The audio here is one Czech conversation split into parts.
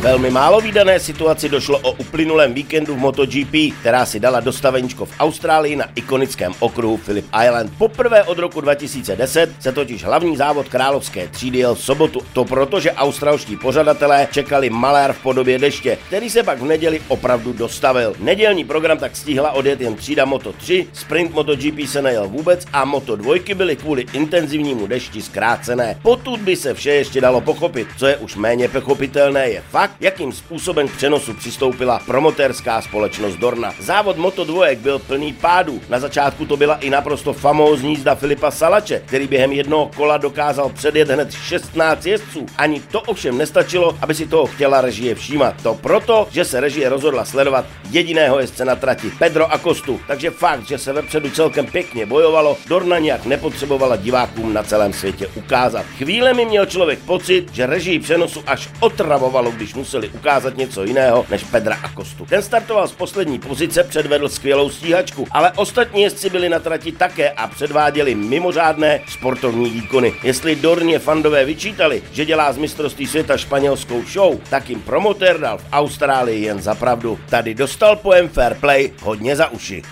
Velmi málo výdané situaci došlo o uplynulém víkendu v MotoGP, která si dala dostaveníčko v Austrálii na ikonickém okruhu Phillip Island. Poprvé od roku 2010 se totiž hlavní závod královské třídy jel v sobotu. To proto, že australští pořadatelé čekali malér v podobě deště, který se pak v neděli opravdu dostavil. Nedělní program tak stihla odjet jen třída Moto 3, sprint MotoGP se nejel vůbec a Moto 2 byly kvůli intenzivnímu dešti zkrácené. Potud by se vše ještě dalo pochopit. Co je už méně pochopitelné je fakt, jakým způsobem k přenosu přistoupila promotérská společnost Dorna. Závod Moto dvojek byl plný pádů. Na začátku to byla i naprosto famózní jízda Filipa Salače, který během jednoho kola dokázal předjet hned 16 jezdců. Ani to ovšem nestačilo, aby si toho chtěla režie všímat. To proto, že se režie rozhodla sledovat jediného jezdce na trati, Pedro Acostu. Takže fakt, že se vepředu celkem pěkně bojovalo, Dorna nějak nepotřebovala divákům na celém světě ukázat. Chvíle mi měl člověk pocit, že režii přenosu až otravovalo, když museli ukázat něco jiného než Pedra a Kostu. Ten startoval z poslední pozice, předvedl skvělou stíhačku, ale ostatní jezdci byli na trati také a předváděli mimořádné sportovní výkony. Jestli Dorně fandové vyčítali, že dělá z mistrovství světa španělskou show, tak jim promotér dal v Austrálii jen za pravdu. Tady dostal pojem Fair Play hodně za uši.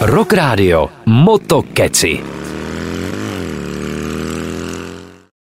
Rock Radio Motokeci.